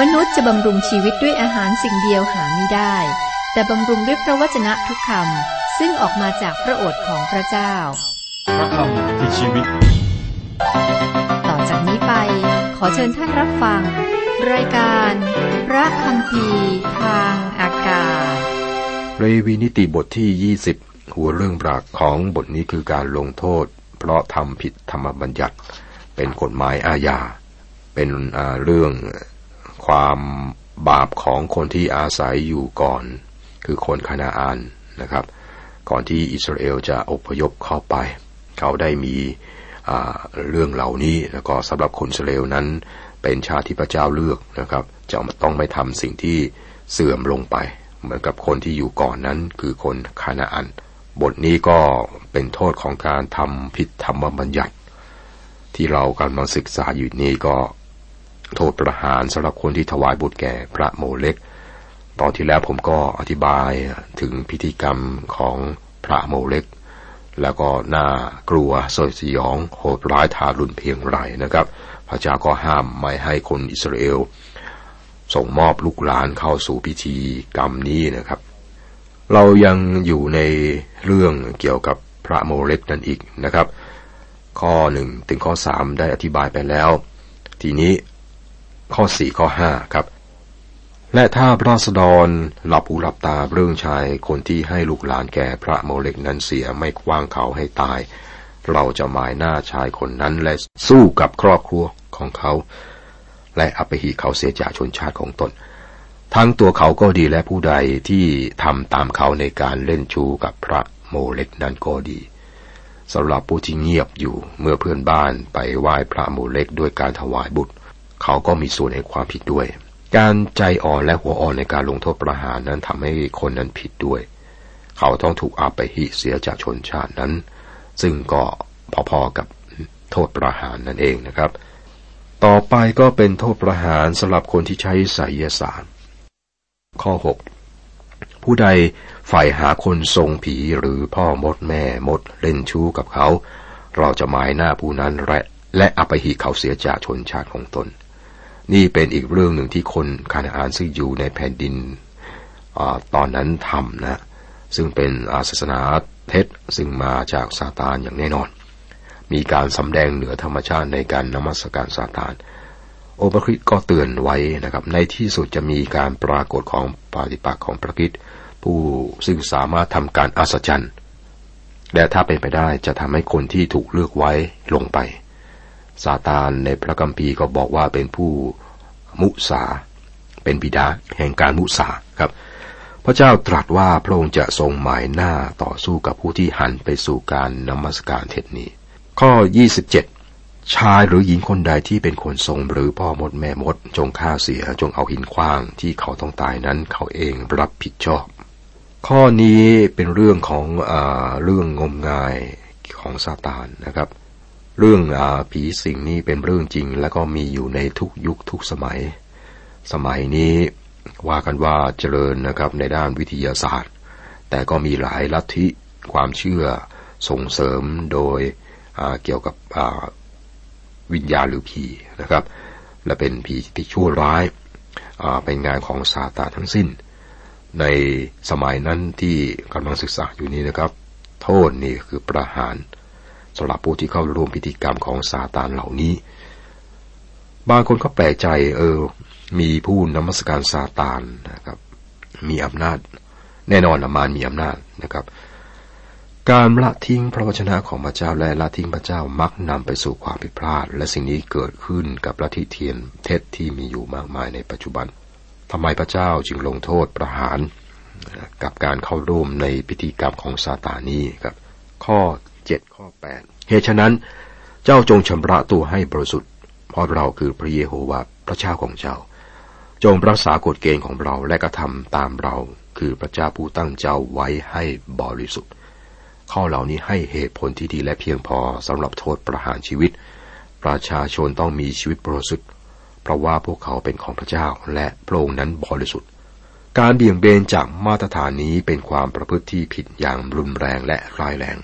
มนุษย์จะบำรุงชีวิตด้วยอาหารสิ่งเดียวหาไม่ได้ แต่บำรุงด้วยพระวจนะทุกคำซึ่งออกมาจากพระโอษฐ์ของพระเจ้า พระคำคือชีวิต ต่อจากนี้ไป ขอเชิญท่านรับฟัง รายการ พระคำพีทางอากาศเรวีนิติบทที่ 20 หัวเรื่องหลักของบทนี้คือการลงโทษ เพราะทำผิดธรรมบัญญัติ เป็นกฎหมายอาญา เป็นเรื่อง ความบาปของคนที่อาศัยอยู่ก่อน คือคนคานาอานนะครับ ก่อนที่อิสราเอลจะอพยพเข้าไป เขาได้มีเรื่องเหล่านี้แล้วก็สำหรับคนอิสราเอลนั้นเป็นชาติที่พระเจ้าเลือกนะครับ จะต้องไม่ทำสิ่งที่เสื่อมลงไป เหมือนกับคนที่อยู่ก่อนนั้นคือคนคานาอัน บทนี้ก็เป็นโทษของการทำผิดธรรมบัญญัติ ที่เรากำลังศึกษาอยู่นี้ก็ โทษประหารสำหรับคนที่ถวายบุตรแก่พระโมเล็กตอนที่แล้วผมก็อธิบายถึงพิธีกรรมของพระโมเล็กแล้วก็น่ากลัวสยดสยองโหดร้ายทารุณเพียงไรนะครับ พระเจ้าก็ห้ามไม่ให้คนอิสราเอล ส่งมอบลูกหลานเข้าสู่พิธีกรรมนี้นะครับ เรายังอยู่ในเรื่องเกี่ยวกับพระโมเล็กนั่นอีกนะครับ ข้อหนึ่งถึงข้อสามได้อธิบายไปแล้ว ทีนี้ ข้อสี่ข้อห้าครับ และถ้าพระสดรหลับหูหลับตาเรื่องชายคนที่ให้ลูกหลานแก่พระโมเลกนั้นเสียไม่คว้างเขาให้ตาย เราจะหมายหน้าชายคนนั้นและสู้กับครอบครัวของเขา และอภิหิเขาเสียจากชนชาติของตน ทั้งตัวเขาก็ดีและผู้ใดที่ทำตามเขาในการเล่นชูกับพระโมเลกนั้นก็ดีสำหรับผู้ที่เงียบอยู่เมื่อเพื่อนบ้านไปไหว้พระโมเลกด้วยการถวายบุตร เขาก็มีส่วนในความผิดด้วย การใจอ่อนและหัวอ่อนในการลงโทษประหารนั้นทำให้คนนั้นผิดด้วย เขาต้องถูกอาไปหิเสียจากชนชาตินั้น ซึ่งก็พอๆกับโทษประหารนั่นเองนะครับ ต่อไปก็เป็นโทษประหารสำหรับคนที่ใช้ไสยศาสตร์ ข้อ 6 ผู้ใดฝ่ายหาคนทรงผีหรือพ่อมดแม่มดเล่นชู้กับเขา เราจะหมายหน้าผู้นั้นและและอภิหิเขาเสียจากชนชาติของตน นี่เป็นอีกเรื่องหนึ่งที่คนคานาอานซึ่งอยู่ในแผ่นดินอตอนนั้นทำนะ ซึ่งเป็นศาสนาเท็จซึ่งมาจากซาตานอย่างแน่นอน มีการสำแดงเหนือธรรมชาติในการนมัสการซาตาน โอปคริตก็เตือนไว้นะครับ ในที่สุดจะมีการปรากฏของปฏิปักษ์ของพระคิดผู้ซึ่งสามารถทำการอัศจรรย์และถ้าเป็นไปได้จะทำให้คนที่ถูกเลือกไว้ลงไป ซาตานในพระกัมภีร์ก็บอกว่าเป็นผู้มุสา เป็นบิดาแห่งการมุสาครับ พระเจ้าตรัสว่าพระองค์จะทรงหมายหน้าต่อสู้กับผู้ที่หันไปสู่การนมัสการเทศนี้ ข้อ 27 ชายหรือหญิงคนใดที่เป็นคนทรงหรือพ่อมดแม่มด จงฆ่าเสียจงเอาหินคว้างที่เขาต้องตายนั้นเขาเองรับผิดชอบ ข้อนี้เป็นเรื่องของอเรื่องงมงายของซาตานนะครับ เรื่องอาผีสิงนี้เป็นเรื่องจริง และก็มีอยู่ในทุกยุคทุกสมัย สมัยนี้ว่ากันว่าเจริญนะครับในด้านวิทยาศาสตร์ แต่ก็มีหลายลัทธิความเชื่อส่งเสริมโดยเกี่ยวกับวิญญาณหรือผีนะครับ และเป็นผีที่ชั่วร้ายเป็นงานของซาตานทั้งสิ้น ในสมัยนั้นที่กำลังศึกษาอยู่นี้นะครับ โทษนี่คือประหาร สำหรับผู้ที่เข้าร่วมพิธีกรรมของซาตานเหล่านี้ บางคนก็แปลกใจเออ มีผู้นมัสการซาตานนะครับ มีอำนาจ แน่นอนละมานมีอำนาจนะครับ การละทิ้งพระวจนะของพระเจ้าและละทิ้งพระเจ้ามักนำไปสู่ความผิดพลาด และสิ่งนี้เกิดขึ้นกับลัทธิเทียนเท็จที่มีอยู่มากมายในปัจจุบันทำไมพระเจ้าจึงลงโทษประหารกับการเข้าร่วมในพิธีกรรมของซาตานี้ครับ ข้อ 7ข้อ8เหตุฉะนั้นเจ้าจงชำระตัวให้บริสุทธิ์เพราะเราคือพระเยโฮวาห์พระเจ้าของเจ้า จงรักษากฎเกณฑ์ของเราและกระทำตามเราคือพระเจ้าผู้ตั้งเจ้าไว้ให้บริสุทธิ์ ข้อเหล่านี้ให้เหตุผลที่ดีและเพียงพอสำหรับโทษประหารชีวิต ประชาชนต้องมีชีวิตบริสุทธิ์เพราะว่าพวกเขาเป็นของพระเจ้าและพระองค์นั้นบริสุทธิ์ การเบี่ยงเบนจากมาตรฐานนี้เป็นความประพฤติที่ผิดอย่างรุนแรงและร้ายแรง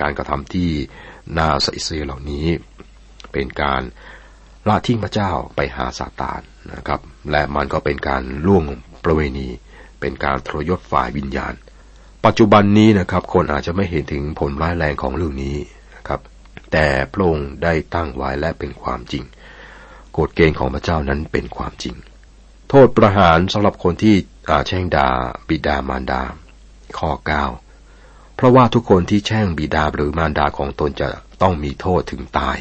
การกระทำที่น่าใส่เสียเหล่านี้ เป็นการละทิ้งพระเจ้าไปหาซาตานนะครับ และมันก็เป็นการล่วงประเวณี เป็นการทรยศฝ่ายวิญญาณ ปัจจุบันนี้นะครับ คนอาจจะไม่เห็นถึงผลร้ายแรงของเรื่องนี้นะครับ แต่พระองค์ได้ตั้งไว้และเป็นความจริงกฎเกณฑ์ของพระเจ้านั้นเป็นความจริง โทษประหารสำหรับคนที่แช่งด่าบิดามารดา ข้อเก้าเพ ราะว่าทุกคนที่แช่งบิดาหรือมารดาของตนจะต้องมีโทษถึงตาย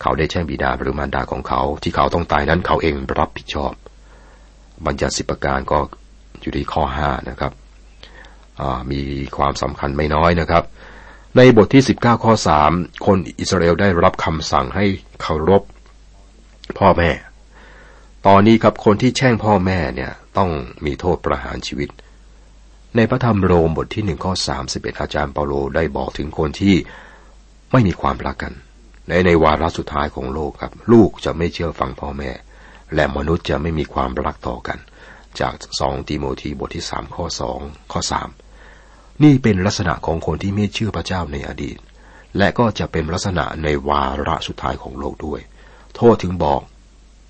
เขาได้แช่งบิดาหรือมารดาของเขา ที่เขาต้องตายนั้นเขาเองรับผิดชอบ บัญญัติสิบประการก็อยู่ที่ข้อห้านะครับมีความสำคัญไม่น้อยนะครับ ในบทที่สิบเก้าข้อสามคนอิสราเอลได้รับคำสั่งให้เคารพพ่อแม่ ตอนนี้ครับคนที่แช่งพ่อแม่เนี่ยต้องมีโทษประหารชีวิต ในพระธรรมโรมบทที่หนึ่งข้อสามสิบเอ็ดอาจารย์เปาโลได้บอกถึงคนที่ไม่มีความรักกัน ในในวาระสุดท้ายของโลกครับ ลูกจะไม่เชื่อฟังพ่อแม่ และมนุษย์จะไม่มีความรักต่อกัน จากสองติโมธีบทที่สามข้อสองข้อสามนี่เป็นลักษณะของคนที่ไม่เชื่อพระเจ้าในอดีต และก็จะเป็นลักษณะในวาระสุดท้ายของโลกด้วย โทษถึงบอก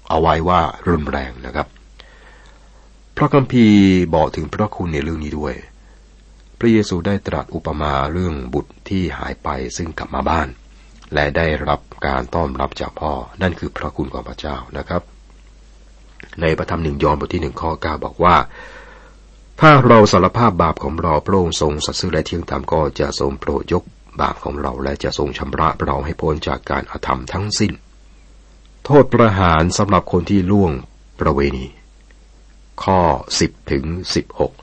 เอาไว้ว่ารุนแรงนะครับ พระคัมภีร์บอกถึงพระคุณในเรื่องนี้ด้วย พระเยซูได้ตรัสอุปมาเรื่องบุตรที่หายไปซึ่งกลับมาบ้าน และได้รับการต้อนรับจากพ่อ นั่นคือพระคุณของพระเจ้านะครับ ในพระธรรมหนึ่งยอห์นบทที่หนึ่งข้อเก้าบอกว่า ถ้าเราสารภาพบาปของเราพระองค์ทรงสัตย์ซื่อและเที่ยงธรรมก็จะทรงโปรดยกบาปของเราและจะทรงชำระเราให้พ้นจากการอาธรรมทั้งสิ้น โทษประหารสำหรับคนที่ล่วงประเวณี ข้อ 10ถึง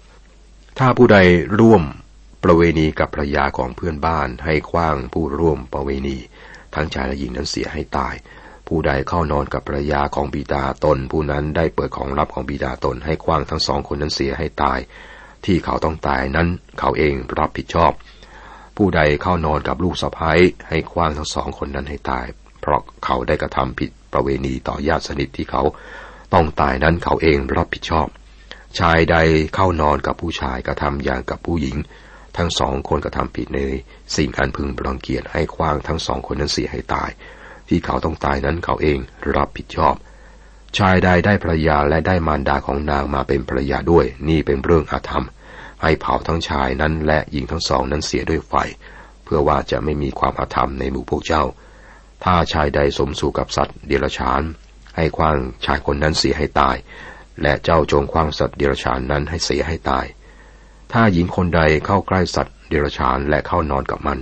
16 ถ้าผู้ใดร่วมประเวณีกับภรรยาของเพื่อนบ้านให้คว้างผู้ร่วมประเวณี ทั้งชายและหญิงนั้นเสียให้ตาย ผู้ใดเข้านอนกับภรรยาของบิดาตน ผู้นั้นได้เปิดของลับของบิดาตน ให้คว้างทั้งสองคนนั้นเสียให้ตาย ที่เขาต้องตายนั้นเขาเองรับผิดชอบ ผู้ใดเข้านอนกับลูกสะพ้ายให้คว้างทั้งสองคนนั้นให้ตาย เพราะเขาได้กระทำผิดประเวณีต่อญาติสนิทที่เขา ต้องตายนั้นเขาเองรับผิดชอบ ชายใดเข้านอนกับผู้ชายกระทำอย่างกับผู้หญิง ทั้งสองคนกระทำผิดในสิ่งอันพึงรังเกียจให้คว้างทั้งสองคนนั้นเสียให้ตาย ที่เขาต้องตายนั้นเขาเองรับผิดชอบ ชายใดได้ภรรยาและได้มารดาของนางมาเป็นภรรยาด้วย นี่เป็นเรื่องอาธรรม ให้เผาทั้งชายนั้นและหญิงทั้งสองนั้นเสียด้วยไฟ เพื่อว่าจะไม่มีความอาธรรมในหมู่พวกเจ้า ถ้าชายใดสมสู่กับสัตว์เดรัจฉาน ให้คว้างชายคนนั้นเสียให้ตาย และเจ้าจงคว้างสัตว์เดรัจฉานนั้นให้เสียให้ตาย ถ้าหญิงคนใดเข้าใกล้สัตว์เดรัจฉานและเข้านอนกับมัน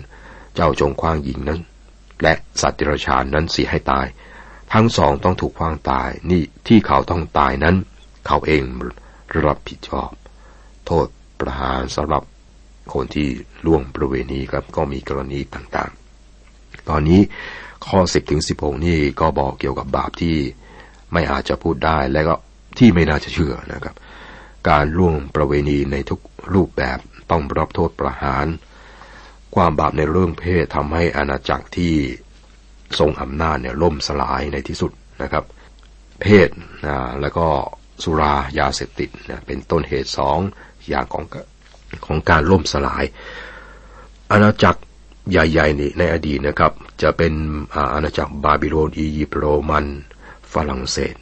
เจ้าจงคว้างหญิงนั้น และสัตว์เดรัจฉานนั้นเสียให้ตาย ทั้งสองต้องถูกคว้างตาย นี่ที่เขาต้องตายนั้น เขาเองรับผิดชอบ โทษประหารสำหรับคนที่ล่วงประเวณีครับก็มีกรณีต่างๆ ตอนนี้ข้อสิบถึงสิบหกนี่ก็บอกเกี่ยวกับบาปที่ ไม่อาจจะพูดได้และก็ที่ไม่น่าจะเชื่อนะครับ การล่วงประเวณีในทุกรูปแบบต้องรับโทษประหาร ความบาปในเรื่องเพศทำให้อาณาจักรที่ทรงอำนาจเนี่ยล่มสลายในที่สุดนะครับ เพศนะแล้วก็สุรายาเสพติดนะเป็นต้นเหตุสองอย่างของของการล่มสลาย อาณาจักรใหญ่ๆนี่ในอดีตนะครับ จะเป็นอาณาจักรบาบิโลนอียิปต์โรมัน ฝรั่งเศส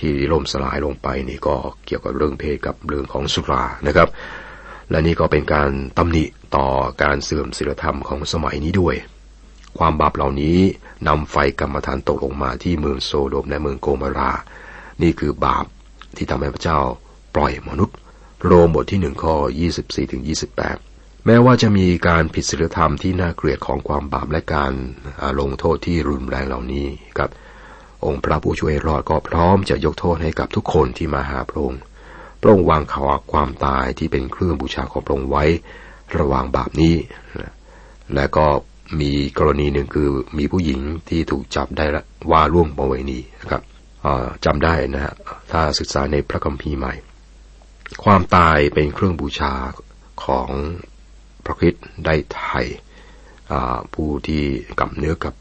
ที่ล่มสลายลงไปนี่ก็เกี่ยวกับเรื่องเพศกับเรื่องของสุรานะครับ และนี่ก็เป็นการตำหนิต่อการเสื่อมศีลธรรมของสมัยนี้ด้วย ความบาปเหล่านี้นำไฟกรรมฐานตกลงมาที่เมืองโซโดมและเมืองโกมารา นี่คือบาปที่ทำให้พระเจ้าปล่อยมนุษย์ โรมบทที่หนึ่งข้อ24ถึง28 แม้ว่าจะมีการผิดศีลธรรมที่น่าเกลียดของความบาปและการลงโทษที่รุนแรงเหล่านี้ครับ องค์พระผู้ช่วยรอดก็พร้อมจะยกโทษให้กับทุกคนที่มาหาพระองค์ พระองค์วางข่าวความตายที่เป็นเครื่องบูชาของพระองค์ไว้ ระหว่างบาปนี้ และก็มีกรณีหนึ่งคือมีผู้หญิงที่ถูกจับได้ว่าร่วงประเวณีนะครับจำได้นะฮะถ้าศึกษาในพระคัมภีร์ใหม่ ความตายเป็นเครื่องบูชาของพระคิดได้ไถ่ผู้ที่กับเนื้อกับ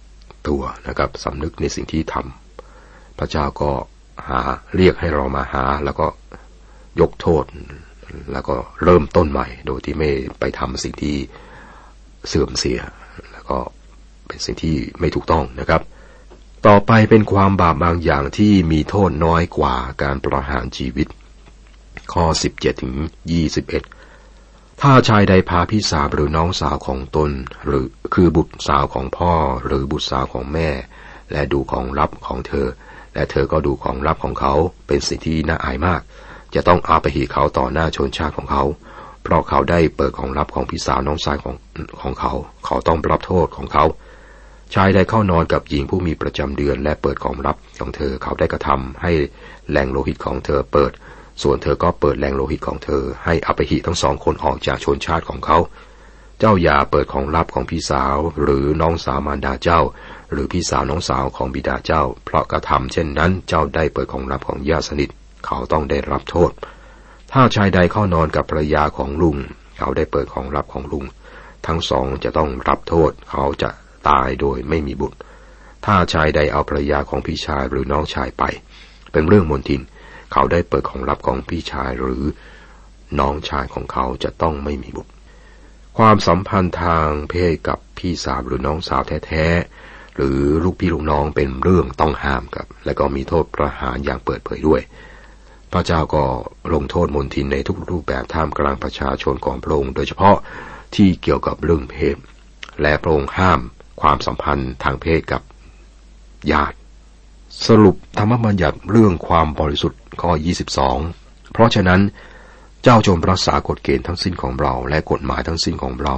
ตัวนะครับสำนึกในสิ่งที่ทำ พระเจ้าก็หาเรียกให้เรามาหา แล้วก็ยกโทษ แล้วก็เริ่มต้นใหม่ โดยที่ไม่ไปทำสิ่งที่เสื่อมเสีย แล้วก็เป็นสิ่งที่ไม่ถูกต้องนะครับ ต่อไปเป็นความบาปบางอย่างที่มีโทษน้อยกว่าการประหารชีวิต ข้อ 17ถึง21 ถ้าชายใดพาพี่สาวหรือน้องสาวของตน หรือคือบุตรสาวของพ่อหรือบุตรสาวของแม่ และดูของลับของเธอ และเธอก็ดูของลับของเขาเป็นสิ่งที่น่าอายมาก จะต้องอาไปหีเขาต่อหน้าชนชาติของเขา เพราะเขาได้เปิดของลับของพี่สาวน้องชายของของเขา เขาต้องรับโทษของเขา ชายใดเข้านอนกับหญิงผู้มีประจำเดือนและเปิดของลับของเธอเขาได้กระทำให้แหล่งโลหิตของเธอเปิด ส่วนเธอก็เปิดแหล่งโลหิตของเธอ ให้อภิหิทั้งสองคนออกจากชนชาติของเขา เจ้าอย่าเปิดของลับของพี่สาวหรือน้องสาวมารดาเจ้า หรือพี่สาวน้องสาวของบิดาเจ้า เพราะกระทำเช่นนั้นเจ้าได้เปิดของลับของญาติสนิท เขาต้องได้รับโทษ ถ้าชายใดเข้านอนกับภรรยาของลุง เขาได้เปิดของลับของลุง ทั้งสองจะต้องรับโทษ เขาจะตายโดยไม่มีบุตร ถ้าชายใดเอาภรรยาของพี่ชายหรือน้องชายไป เป็นเรื่องมนทิน เขาได้เปิดของลับของพี่ชายหรือน้องชายของเขาจะต้องไม่มีบุตร ความสัมพันธ์ทางเพศกับพี่สาวหรือน้องสาวแท้ หรือลูกพี่ลูกน้องเป็นเรื่องต้องห้ามครับ และก็มีโทษประหารอย่างเปิดเผยด้วย พระเจ้าก็ลงโทษมนทินในทุกรูปแบบท่ามกลางประชาชนของพระองค์โดยเฉพาะที่เกี่ยวกับเรื่องเพศและพระองค์ห้ามความสัมพันธ์ทางเพศกับญาติ สรุปธรรมบัญญัติเรื่องความบริสุทธิ์ข้อ 22 เพราะฉะนั้นเจ้าจงรักษากฎเกณฑ์ทั้งสิ้นของเรา และกฎหมายทั้งสิ้นของเรา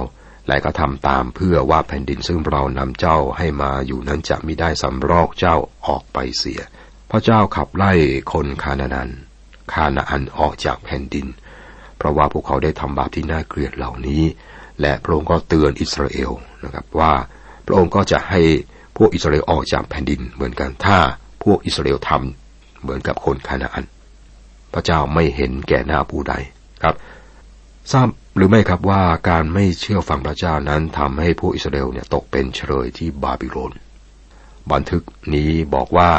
และก็ทำตามเพื่อว่าแผ่นดินซึ่งเรานำเจ้าให้มาอยู่นั้นจะไมิได้สำรอกเจ้าออกไปเสีย พระเจ้าขับไล่คนคานานันคานาอันออกจากแผ่นดิน เพราะว่าพวกเขาได้ทำบาปที่น่าเกลียดเหล่านี้ และพระองค์ก็เตือนอิสราเอลนะครับว่าพระองค์ก็จะให้พวกอิสราเอลออกจากแผ่นดินเหมือนกันถ้าพวกอิสราเอลทำเหมือนกับคนคานาอัน พระเจ้าไม่เห็นแก่หน้าผู้ใดครับทราบ หรือไม่ครับว่าการไม่เชื่อฟังพระเจ้านั้นทำให้พวกอิสราเอลเนี่ยตกเป็นเฉลยที่บาบิโลน บันทึกนี้บอกว่า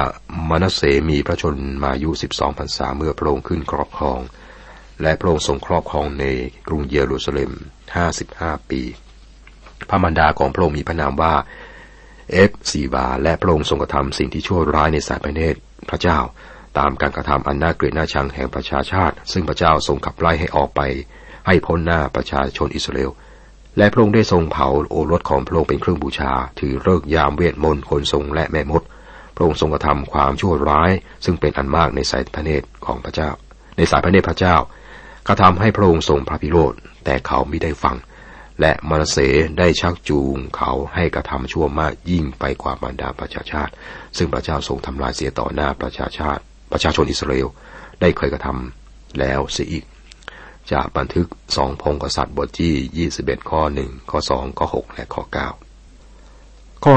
มนัสเสมีพระชนมายุสิบสองพรรษาเมื่อพระองค์ขึ้นครอบครอง และพระองค์ทรงครอบครองในกรุงเยรูซาเล็มห้าสิบห้าปี พระมารดาของพระองค์มีพระนามว่าเฮฟซีบาห์ และพระองค์ทรงกระทำสิ่งที่ชั่วร้ายในสายพระเนตรพระเจ้า ตามการกระทำอันน่าเกลียดน่าชังแห่งประชาชาติ ซึ่งพระเจ้าทรงขับไล่ให้ออกไป ให้พ้นหน้าประชาชนอิสราเอล และพระองค์ได้ทรงเผาโอรสของพระองค์เป็นเครื่องบูชา ถือเลิกยามเวทมนต์คนทรงและแม่มด พระองค์ทรงกระทำความชั่วร้าย ซึ่งเป็นอันมากในสายพระเนตรของพระเจ้า ในสายพระเนตรพระเจ้ากระทำให้พระองค์ทรงพระพิโรธ แต่เขาไม่ได้ฟัง และมารเสได้ชักจูงเขาให้กระทำชั่วมากยิ่งไปกว่าบรรดาประชาชาติ ซึ่งพระเจ้าทรงทำลายเสียต่อหน้าประชาชาติ ประชาชนอิสราเอลได้เคยกระทำแล้วเสียอีก จากบันทึกสองพงกษัตริย์บทที่ 21 ข้อหนึ่งข้อสองข้อหกและข้อเก้าข้อ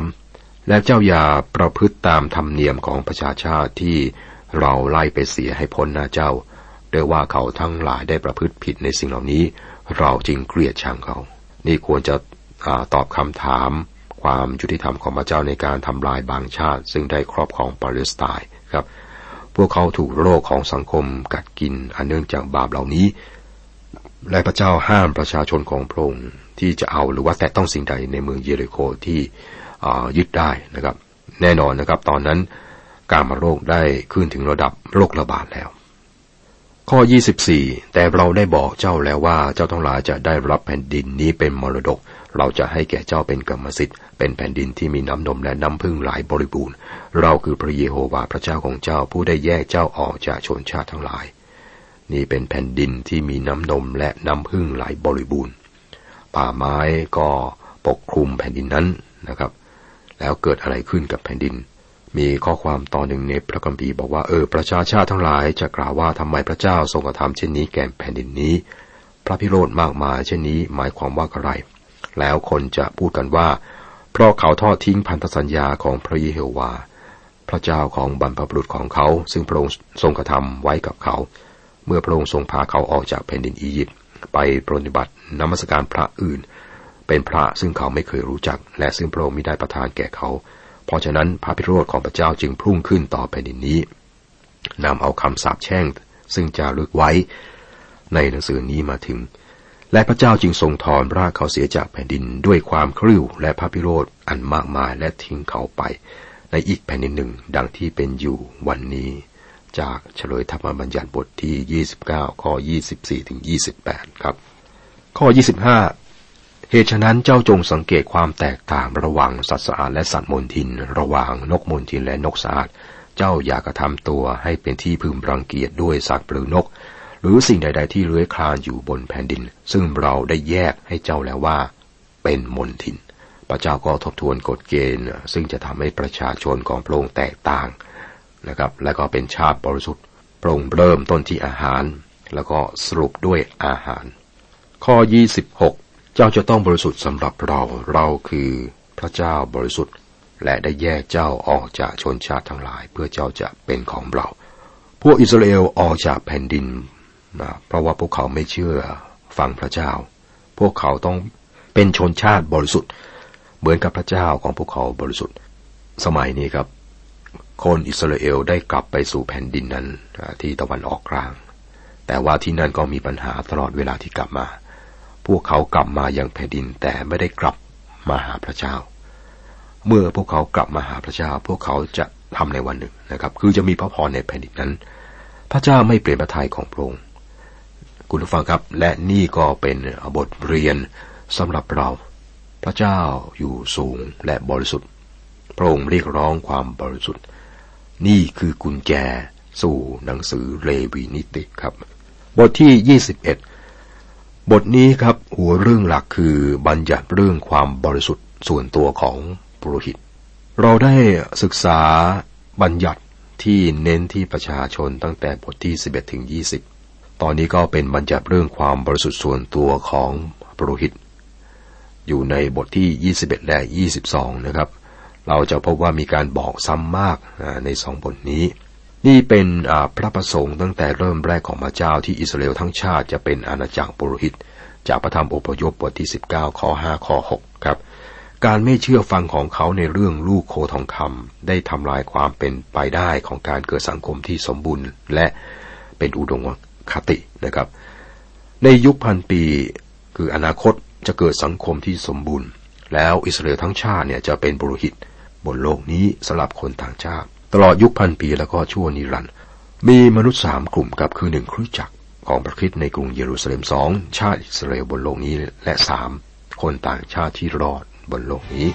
23 และเจ้าอย่าประพฤติตามธรรมเนียมของประชาชาติที่เราไล่ไปเสียให้พ้นหน้าเจ้าเรียว่าเขาทั้งหลายได้ประพฤติผิดในสิ่งเหล่านี้ เราจึงเกลียดชังเขา นี่ควรจะอตอบคำถามความยุติธรรมของพระเจ้าในการทำลายบางชาติ ซึ่งได้ครอบครองปาเลสไตน์ครับ พวกเขาถูกโรคของสังคมกัดกินอันเนื่องจากบาปเหล่านี้ และพระเจ้าห้ามประชาชนของพระองค์ที่จะเอาหรือว่าแตะต้องสิ่งใดในเมืองเยริโคที่ยึดได้นะครับ แน่นอนนะครับ ตอนนั้นการมาโรคได้ขึ้นถึงระดับโรคระบาดแล้ว ข้อ 24 แต่เราได้บอกเจ้าแล้วว่าเจ้าทั้งหลายจะได้รับแผ่นดินนี้เป็นมรดก เราจะให้แก่เจ้าเป็นกรรมสิทธิ์ เป็นแผ่นดินที่มีน้ำนมและน้ำพึ่งหลายบริบูรณ์ เราคือพระเยโฮวาห์พระเจ้าของเจ้าผู้ได้แยกเจ้าออกจากชนชาติทั้งหลาย นี่เป็นแผ่นดินที่มีน้ำนมและน้ำพึ่งหลายบริบูรณ์ ป่าไม้ก็ปกคลุมแผ่นดินนั้นนะครับ แล้วเกิดอะไรขึ้นกับแผ่นดิน มีข้อความตอนหนึ่งในพระคัมภีร์บอกว่าเออประชาชาติทั้งหลายจะกล่าวว่าทำไมพระเจ้าทรงกระทำเช่นนี้แก่แผ่นดินนี้ พระพิโรธมากมายเช่นนี้หมายความว่าอะไร แล้วคนจะพูดกันว่า เพราะเขาทอดทิ้งพันธสัญญาของพระเยโฮวา พระเจ้าของบรรพบุรุษของเขา ซึ่งพระองค์ทรงกระทำไว้กับเขา เมื่อพระองค์ทรงพาเขาออกจากแผ่นดินอียิปต์ไปปรนิบัตินมัสการพระอื่น เป็นพระซึ่งเขาไม่เคยรู้จัก และซึ่งพระองค์ไม่ได้ประทานแก่เขา เพราะฉะนั้นพระพิโรธของพระเจ้าจึงพุ่งขึ้นต่อแผ่นดินนี้นำเอาคำสาปแช่งซึ่งจะลึกไว้ในหนังสือนี้มาถึง และพระเจ้าจึงทรงถอนรากเขาเสียจากแผ่นดินด้วยความคริ้วและพระพิโรธอันมากมายและทิ้งเขาไป ในอีกแผ่นดินหนึ่งดังที่เป็นอยู่วันนี้ จากเฉลยธรรมบัญญัติบทที่ 29 ข้อ 24 ถึง 28 ครับ ข้อ 25 เหตุฉะนั้นเจ้าจงสังเกตความแตกต่างระหว่างสัตว์สะอาดและสัตว์มนทิน ระหว่างนกมนทินและนกสะอาด เจ้าอย่ากระทำตัวให้เป็นที่พึงรังเกียจด้วยสัตว์หรือนก หรือสิ่งใด ๆ ที่เลื้อยคลานอยู่บนแผ่นดิน ซึ่งเราได้แยกให้เจ้าแล้วว่า เป็นมนทิน พระเจ้าก็ทบทวนกฎเกณฑ์ ซึ่งจะทำให้ประชาชนของพระองค์แตกต่างนะครับ และก็เป็นชาติบริสุทธิ์พระองค์เริ่มต้นที่อาหาร แล้วก็สรุปด้วยอาหาร ข้อ 26 เจ้าจะต้องบริสุทธิ์สำหรับเรา เราคือพระเจ้าบริสุทธิ์ และได้แยกเจ้าออกจากชนชาติทั้งหลาย เพื่อเจ้าจะเป็นของเรา พวกอิสราเอลออกจากแผ่นดิน นะเพราะว่าพวกเขาไม่เชื่อฟังพระเจ้า พวกเขาต้องเป็นชนชาติบริสุทธิ์ เหมือนกับพระเจ้าของพวกเขาบริสุทธิ์ สมัยนี้ครับ คนอิสราเอลได้กลับไปสู่แผ่นดินนั้นที่ตะวันออกกลาง แต่ว่าที่นั่นก็มีปัญหาตลอดเวลาที่กลับมา พวกเขากลับมายังแผ่นดินแต่ไม่ได้กลับมาหาพระเจ้า เมื่อพวกเขากลับมาหาพระเจ้า พวกเขาจะทำในวันหนึ่งนะครับ คือจะมีพระพรในแผ่นดินนั้น พระเจ้าไม่เปลี่ยนพระทัยของพระองค์ คุณผู้ฟังครับ และนี่ก็เป็นบทเรียนสำหรับเรา พระเจ้าอยู่สูงและบริสุทธิ์ พระองค์เรียกร้องความบริสุทธิ์ นี่คือกุญแจสู่หนังสือเลวีนิติครับ บทที่ 21 บทนี้ครับหัวเรื่องหลักคือบัญญัติเรื่องความบริสุทธิ์ส่วนตัวของปุโรหิต เราได้ศึกษาบัญญัติที่เน้นที่ประชาชนตั้งแต่บทที่ 11 ถึง 20 ตอนนี้ก็เป็นบัญญัติเรื่องความบริสุทธิ์ส่วนตัวของปุโรหิต อยู่ในบทที่ 21 และ 22 นะครับ เราจะพบว่ามีการบอกซ้ำมากในสองบทนี้ นี่เป็นพระประสงค์ตั้งแต่เริ่มแรกของพระเจ้าที่อิสราเอลทั้งชาติจะเป็นอาณาจักรปุโรหิต จากพระธรรมอพยพบทที่ 19ข้อ5ข้อ6ครับการไม่เชื่อฟังของเขาในเรื่องลูกโคทองคำได้ทำลายความเป็นไปได้ของการเกิดสังคมที่สมบูรณ์ และเป็นอุดม คตินะครับ ในยุคพันปีคืออนาคตจะเกิดสังคมที่สมบูรณ์ แล้วอิสราเอลทั้งชาติเนี่ยจะเป็นบุรุหิต บนโลกนี้สำหรับคนต่างชาติ ตลอดยุคพันปีแล้วก็ชั่วนิรันดร์มีมนุษย์สามกลุ่มกับคือหนึ่งคริสจักรของพระคริสต์ในกรุงเยรูซาเล็มสองชาติอิสราเอลบนโลกนี้และสามคนต่างชาติที่รอดบนโลกนี้